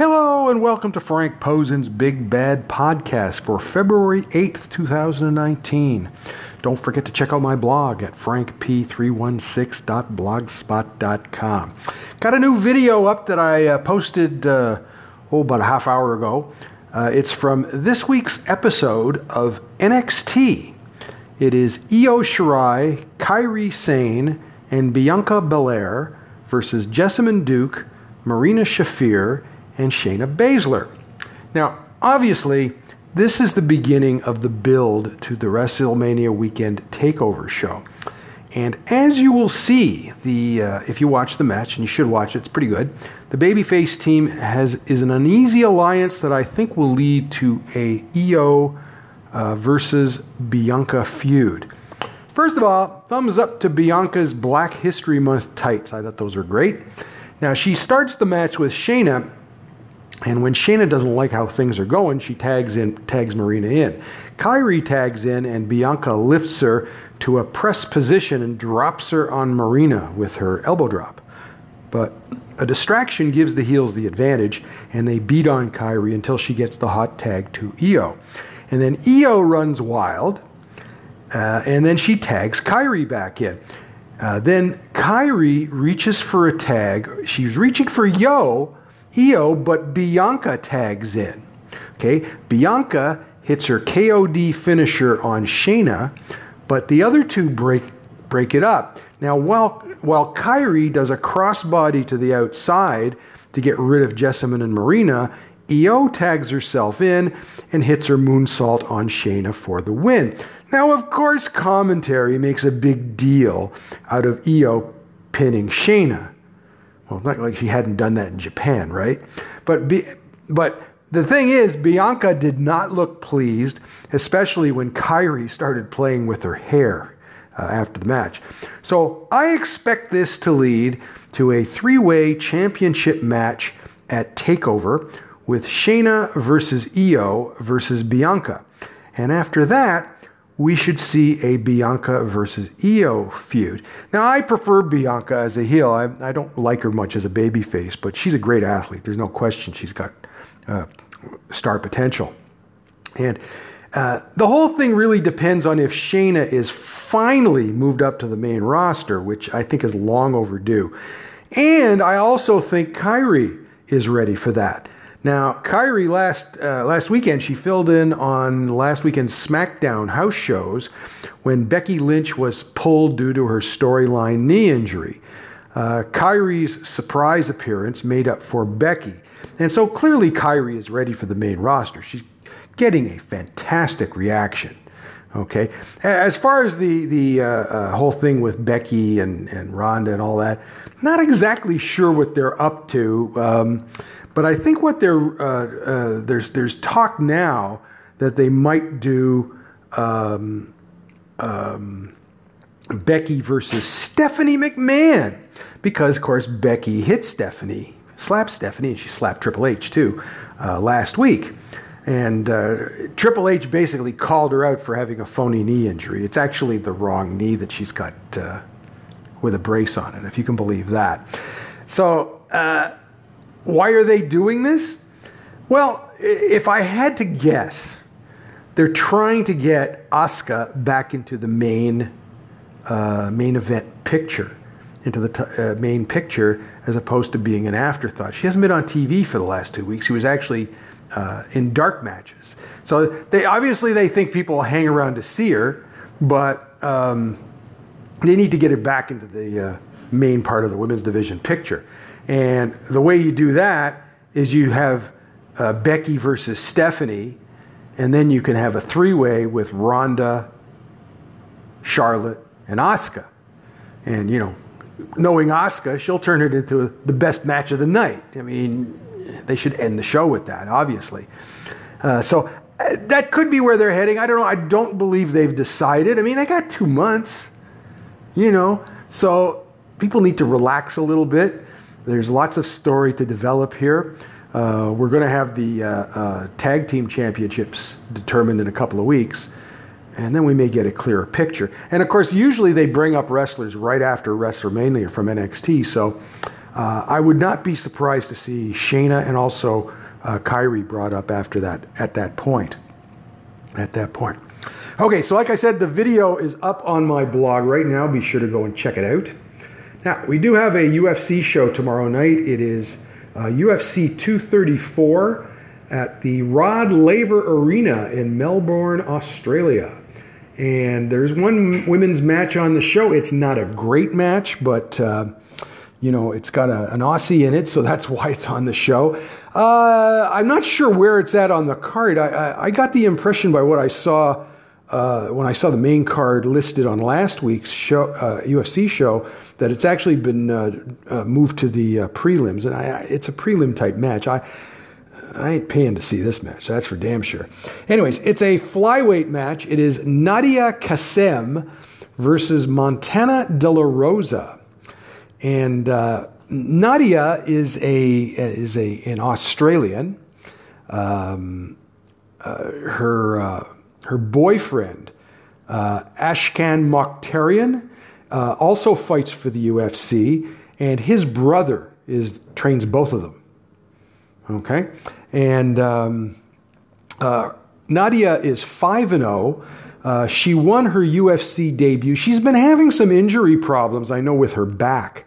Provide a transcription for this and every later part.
Hello and welcome to Frank Posen's Big Bad Podcast for February 8th, 2019. Don't forget to check out my blog at frankp316.blogspot.com. Got a new video up that I uh, posted uh, oh, about a half hour ago. Uh, it's from this week's episode of NXT. It is Io Shirai, Kairi Sane, and Bianca Belair versus Jessamyn Duke, Marina Shafir, and Shayna Baszler. Now, obviously, this is the beginning of the build to the WrestleMania weekend takeover show. And as you will see, the uh, if you watch the match, and you should watch it, it's pretty good. The babyface team has is an uneasy alliance that I think will lead to a Io uh, versus Bianca feud. First of all, thumbs up to Bianca's Black History Month tights. I thought those are great. Now she starts the match with Shayna and when Shayna doesn't like how things are going, she tags in tags Marina in. Kairi tags in and Bianca lifts her to a press position and drops her on Marina with her elbow drop. But a distraction gives the heels the advantage, and they beat on Kairi until she gets the hot tag to Io. And then Io runs wild, uh, and then she tags Kairi back in. Uh, then Kairi reaches for a tag. She's reaching for Yo, Io, but Bianca tags in. Okay, Bianca hits her KOD finisher on Shayna, but the other two break break it up. Now, while while Kairi does a crossbody to the outside to get rid of Jessamyn and Marina, Io tags herself in and hits her moonsault on Shayna for the win. Now, of course, commentary makes a big deal out of Io pinning Shayna. Well, not like she hadn't done that in Japan, right? But be, but the thing is, Bianca did not look pleased, especially when Kairi started playing with her hair uh, after the match. So I expect this to lead to a three-way championship match at Takeover with Shayna versus Io versus Bianca, and after that we should see a Bianca versus Io feud. Now, I prefer Bianca as a heel. I, I don't like her much as a babyface, but she's a great athlete. There's no question she's got uh, star potential. And uh, the whole thing really depends on if Shayna is finally moved up to the main roster, which I think is long overdue. And I also think Kairi is ready for that. Now, Kairi last uh, last weekend she filled in on last weekend's SmackDown house shows when Becky Lynch was pulled due to her storyline knee injury. Uh, Kairi's surprise appearance made up for Becky, and so clearly Kairi is ready for the main roster. She's getting a fantastic reaction. Okay, as far as the the uh, uh, whole thing with Becky and and Ronda and all that, not exactly sure what they're up to. Um, but I think what they're uh, uh, there's there's talk now that they might do um, um, Becky versus Stephanie McMahon because of course Becky hit Stephanie, slapped Stephanie, and she slapped Triple H too uh, last week. And uh, Triple H basically called her out for having a phony knee injury. It's actually the wrong knee that she's got uh, with a brace on it, if you can believe that. So uh, why are they doing this? Well, if I had to guess, they're trying to get Asuka back into the main uh, main event picture, into the t- uh, main picture, as opposed to being an afterthought. She hasn't been on TV for the last two weeks. She was actually uh, in dark matches. So they obviously they think people hang around to see her, but um, they need to get it back into the uh, main part of the women's division picture. And the way you do that is you have uh, Becky versus Stephanie, and then you can have a three way with Ronda, Charlotte, and Asuka. And, you know, knowing Asuka, she'll turn it into the best match of the night. I mean, they should end the show with that, obviously. Uh, so uh, that could be where they're heading. I don't know. I don't believe they've decided. I mean, they got two months, you know, so people need to relax a little bit. There's lots of story to develop here. Uh, we're going to have the uh, uh, tag team championships determined in a couple of weeks, and then we may get a clearer picture. And of course, usually they bring up wrestlers right after WrestleMania from NXT, so Uh, I would not be surprised to see Shayna and also uh, Kairi brought up after that at that point. At that point. Okay, so like I said, the video is up on my blog right now. Be sure to go and check it out. Now, we do have a UFC show tomorrow night. It is uh, UFC 234 at the Rod Laver Arena in Melbourne, Australia. And there's one women's match on the show. It's not a great match, but uh, you know it's got a, an Aussie in it, so that's why it's on the show. Uh, I'm not sure where it's at on the card. I, I, I got the impression by what I saw uh, when I saw the main card listed on last week's show, UFC uh, show that it's actually been uh, uh, moved to the prelims, and I, it's a prelim type match. I I ain't paying to see this match. That's for damn sure. Anyways, it's a flyweight match. It is Nadia Kassem versus Montana De La Rosa, and uh, Nadia is a is a an Australian. Um, uh, her uh, her boyfriend uh, Ashkan Mokhtarian uh, also fights for the UFC, and his brother is trains both of them. Okay, and um, uh, Nadia is 5 and 0. Uh, she won her UFC debut. She's been having some injury problems, I know, with her back.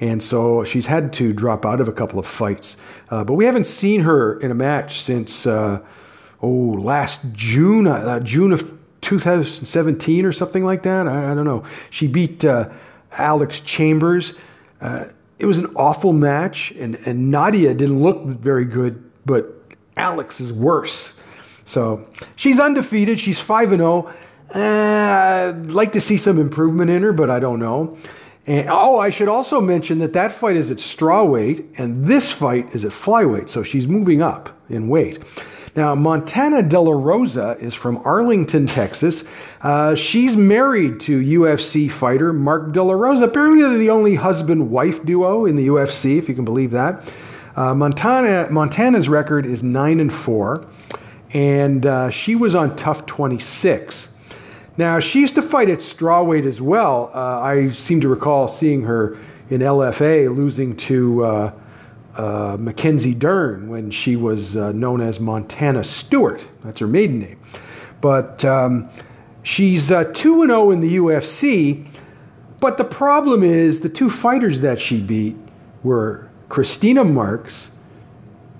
And so she's had to drop out of a couple of fights. Uh, but we haven't seen her in a match since, uh, oh, last June, uh, June of 2017 or something like that. I, I don't know. She beat uh, Alex Chambers. it was an awful match, and, and Nadia didn't look very good but Alex is worse. So she's undefeated. She's 5 and 0. Uh, I'd like to see some improvement in her, but I don't know. And oh, I should also mention that that fight is at straw weight, and this fight is at flyweight. So she's moving up in weight. Now, Montana De La Rosa is from Arlington, Texas. Uh, she's married to UFC fighter Mark De La Rosa. Apparently, they're the only husband wife duo in the UFC, if you can believe that. Uh, Montana, Montana's record is 9 and 4, and uh, she was on TUF 26. Now, she used to fight at strawweight as well. Uh, I seem to recall seeing her in LFA losing to uh, uh, Mackenzie Dern when she was uh, known as Montana Stewart. That's her maiden name. But um, she's 2 0 in the UFC. But the problem is the two fighters that she beat were Christina Marks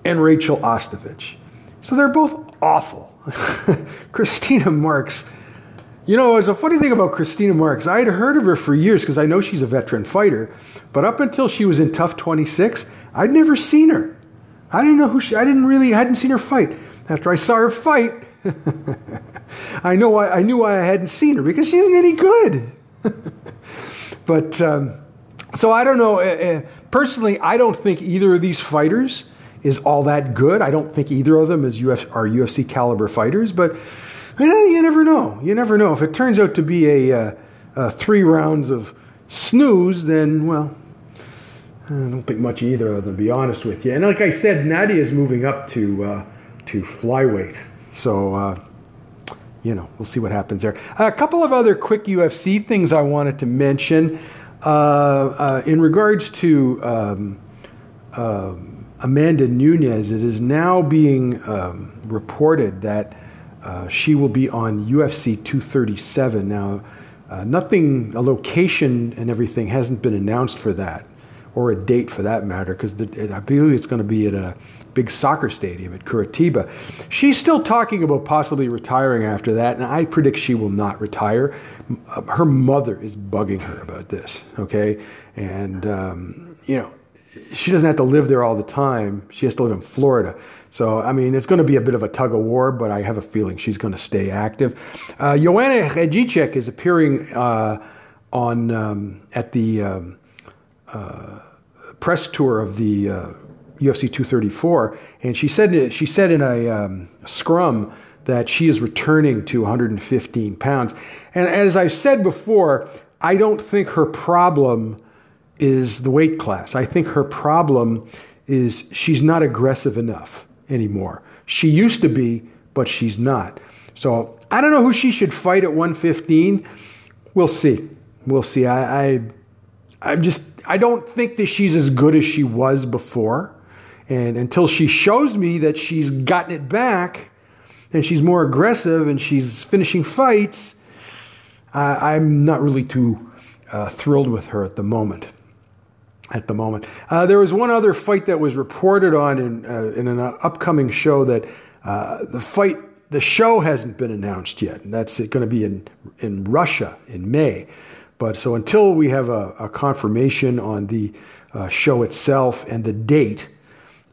and Rachael Ostovich. So they're both awful. Christina Marks, you know, there's a funny thing about Christina Marks. I had heard of her for years because I know she's a veteran fighter, but up until she was in TUF 26, I'd never seen her. I didn't know who she. I didn't really. I hadn't seen her fight. After I saw her fight, I know. I, I knew why I hadn't seen her because she isn't any good. but um, so I don't know. Uh, personally, I don't think either of these fighters is all that good. I don't think either of them is Uf- are UFC caliber fighters, but eh, you never know. You never know. If it turns out to be a, uh, a three rounds of snooze, then well, I don't think much either of them. To be honest with you, and like I said, Nadia is moving up to uh, to flyweight, so. Uh, you know, we'll see what happens there. A couple of other quick UFC things I wanted to mention. Uh, uh, in regards to um, uh, Amanda Nunes, it is now being um, reported that uh, she will be on UFC 237. Now, uh, nothing, a location and everything hasn't been announced for that, or a date for that matter, because I believe it's going to be at a big soccer stadium at Curitiba. She's still talking about possibly retiring after that, and I predict she will not retire. Uh, her mother is bugging her about this, okay? And, um, you know, she doesn't have to live there all the time. She has to live in Florida. So, I mean, it's going to be a bit of a tug of war, but I have a feeling she's going to stay active. Uh, Joanna Jędrzejczyk is appearing uh, on um, at the um, uh, press tour of the uh, UFC 234, and she said she said in a um, scrum that she is returning to 115 pounds. And as I've said before, I don't think her problem is the weight class. I think her problem is she's not aggressive enough anymore. She used to be, but she's not. So I don't know who she should fight at 115. We'll see. We'll see. I, I I'm just I don't think that she's as good as she was before. And until she shows me that she's gotten it back and she's more aggressive and she's finishing fights, I'm not really too uh, thrilled with her at the moment. At the moment, uh, there was one other fight that was reported on in uh, in an upcoming show that uh, the fight the show hasn't been announced yet, and that's going to be in in Russia in May. But so until we have a, a confirmation on the uh, show itself and the date,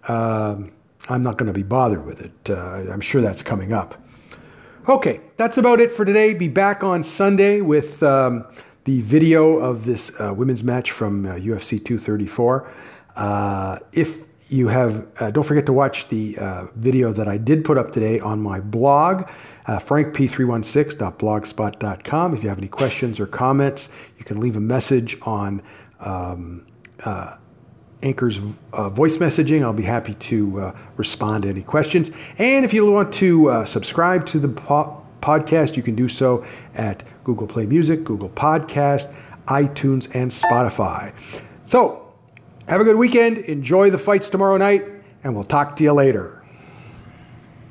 um, I'm not going to be bothered with it. Uh, I'm sure that's coming up. Okay, that's about it for today. Be back on Sunday with um, the video of this uh, women's match from UFC uh, 234. Uh, if you have, uh, don't forget to watch the uh, video that I did put up today on my blog, uh, frankp316.blogspot.com. If you have any questions or comments, you can leave a message on um, uh, Anchor's uh, voice messaging. I'll be happy to uh, respond to any questions. And if you want to subscribe to the podcast, you can do so at Google Play Music, Google Podcast, iTunes, and Spotify. So, have a good weekend. Enjoy the fights tomorrow night, and we'll talk to you later.